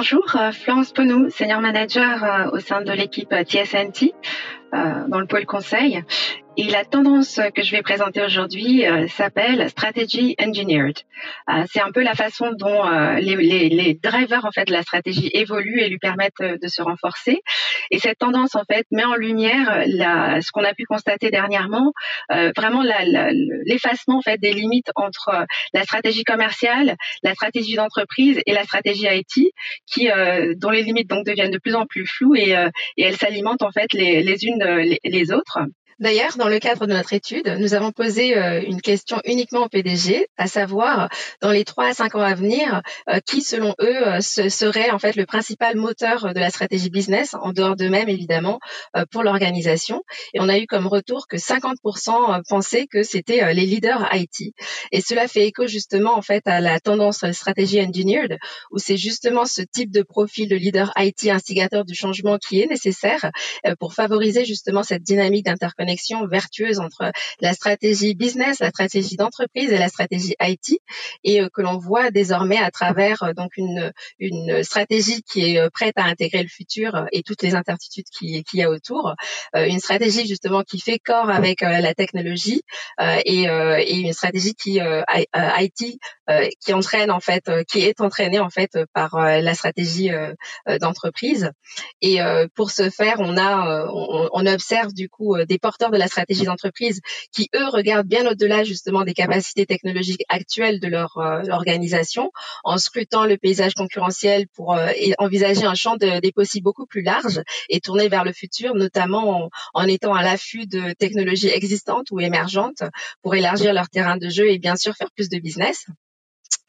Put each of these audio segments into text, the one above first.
Bonjour, euh, Florence Ponou, senior manager euh, au sein de l'équipe TSNT dans le pôle conseil. Et la tendance que je vais présenter aujourd'hui euh, s'appelle Strategy Engineered. Euh, c'est un peu la façon dont euh, les, drivers en fait de la stratégie évoluent et lui permettent de se renforcer. Et cette tendance en fait met en lumière ce qu'on a pu constater dernièrement, vraiment l'effacement en fait des limites entre la stratégie commerciale, la stratégie d'entreprise et la stratégie IT, qui dont les limites donc deviennent de plus en plus floues et, elles s'alimentent en fait les, unes les autres. D'ailleurs, dans le cadre de notre étude, nous avons posé euh, une question uniquement au PDG, à savoir, dans les trois à cinq ans à venir, euh, qui, selon eux, euh, serait en fait le principal moteur de la stratégie business, en dehors d'eux-mêmes évidemment, pour l'organisation. Et on a eu comme retour que 50% pensaient que c'était les leaders IT. Et cela fait écho justement en fait à la tendance stratégie engineered, où c'est justement ce type de profil de leader IT instigateur du changement qui est nécessaire pour favoriser justement cette dynamique d'interconnexion vertueuse entre la stratégie business, la stratégie d'entreprise et la stratégie IT, et euh, que l'on voit désormais à travers euh, donc une, une stratégie qui est euh, prête à intégrer le futur et toutes les incertitudes qu'il y a autour, une stratégie justement qui fait corps avec la technologie et, et une stratégie qui IT qui entraîne en fait, qui est entraînée en fait par la stratégie d'entreprise. Et pour ce faire, on a, on, on observe du coup des portes de la stratégie d'entreprise qui, eux, regardent bien au-delà justement des capacités technologiques actuelles de leur euh, organisation en scrutant le paysage concurrentiel pour euh, envisager un champ des possibles beaucoup plus large et tourner vers le futur, notamment en, en étant à l'affût de technologies existantes ou émergentes pour élargir leur terrain de jeu et bien sûr faire plus de business.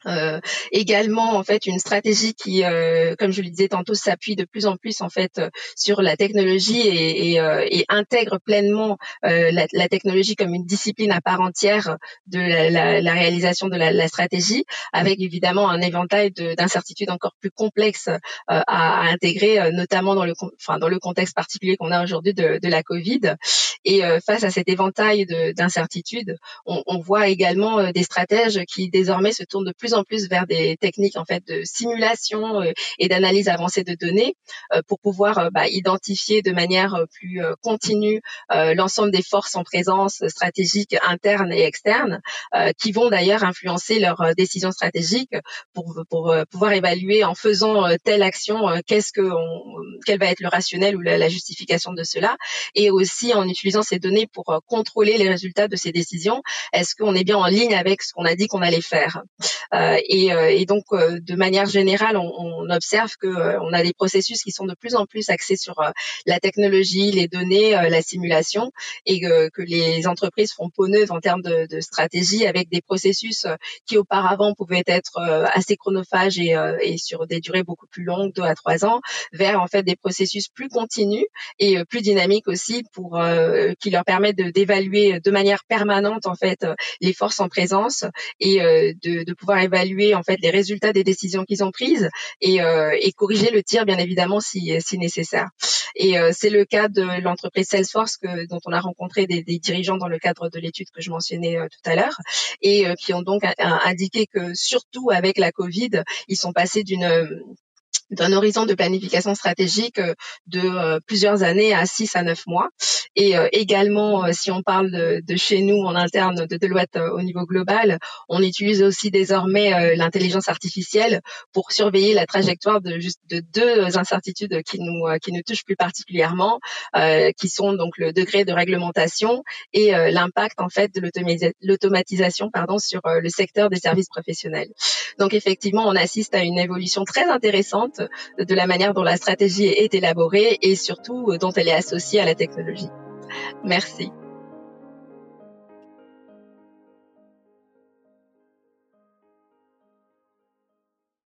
Euh, également en fait une stratégie qui, euh, comme je le disais tantôt, s'appuie de plus en plus en fait euh, sur la technologie et, et, euh, et intègre pleinement la, la, technologie comme une discipline à part entière de la, la, la réalisation de la, stratégie, avec évidemment un éventail d'incertitudes encore plus complexes à, à, intégrer, notamment dans le, enfin dans le contexte particulier qu'on a aujourd'hui de, de, la Covid. Et face à cet éventail d'incertitudes, on, on, voit également des stratèges qui désormais se tournent de plus en plus vers des techniques en fait de simulation euh, et d'analyse avancée de données euh, pour pouvoir euh, bah, identifier de manière plus continue l'ensemble des forces en présence stratégique interne et externe qui vont d'ailleurs influencer leurs décisions stratégiques pour, pour pouvoir évaluer en faisant telle action qu'est-ce que on, quel va être le rationnel ou la, la, justification de cela et aussi en utilisant ces données pour contrôler les résultats de ces décisions. Est-ce qu'on est bien en ligne avec ce qu'on a dit qu'on allait faire? Euh, et, euh, et, donc, euh, de manière générale, on, observe que on a des processus qui sont de plus en plus axés sur la technologie, les données, la simulation, et que les entreprises font peau neuve en termes de, stratégie avec des processus qui auparavant pouvaient être assez chronophages et, sur des durées beaucoup plus longues, deux à trois ans, vers en fait des processus plus continus et plus dynamiques aussi pour qui leur permettent d'évaluer de, manière permanente en fait les forces en présence et de, de pouvoir évaluer en fait les résultats des décisions qu'ils ont prises et, euh, et, corriger le tir bien évidemment si, si nécessaire. Et euh, c'est le cas de l'entreprise Salesforce que, dont on a rencontré des, des, dirigeants dans le cadre de l'étude que je mentionnais euh, tout à l'heure et qui ont donc indiqué que surtout avec la Covid, ils sont passés d'une d'un horizon de planification stratégique euh, de euh, plusieurs années à 6 à 9 mois. Et euh, également, si on parle de, chez nous en interne de Deloitte au niveau global, on utilise aussi désormais l'intelligence artificielle pour surveiller la trajectoire de, juste de deux incertitudes qui nous, qui nous touchent plus particulièrement, qui sont donc le degré de réglementation et l'impact en fait de l'automatisation pardon sur le secteur des services professionnels. Donc effectivement, on assiste à une évolution très intéressante de la manière dont la stratégie est élaborée et surtout euh, dont elle est associée à la technologie. Merci.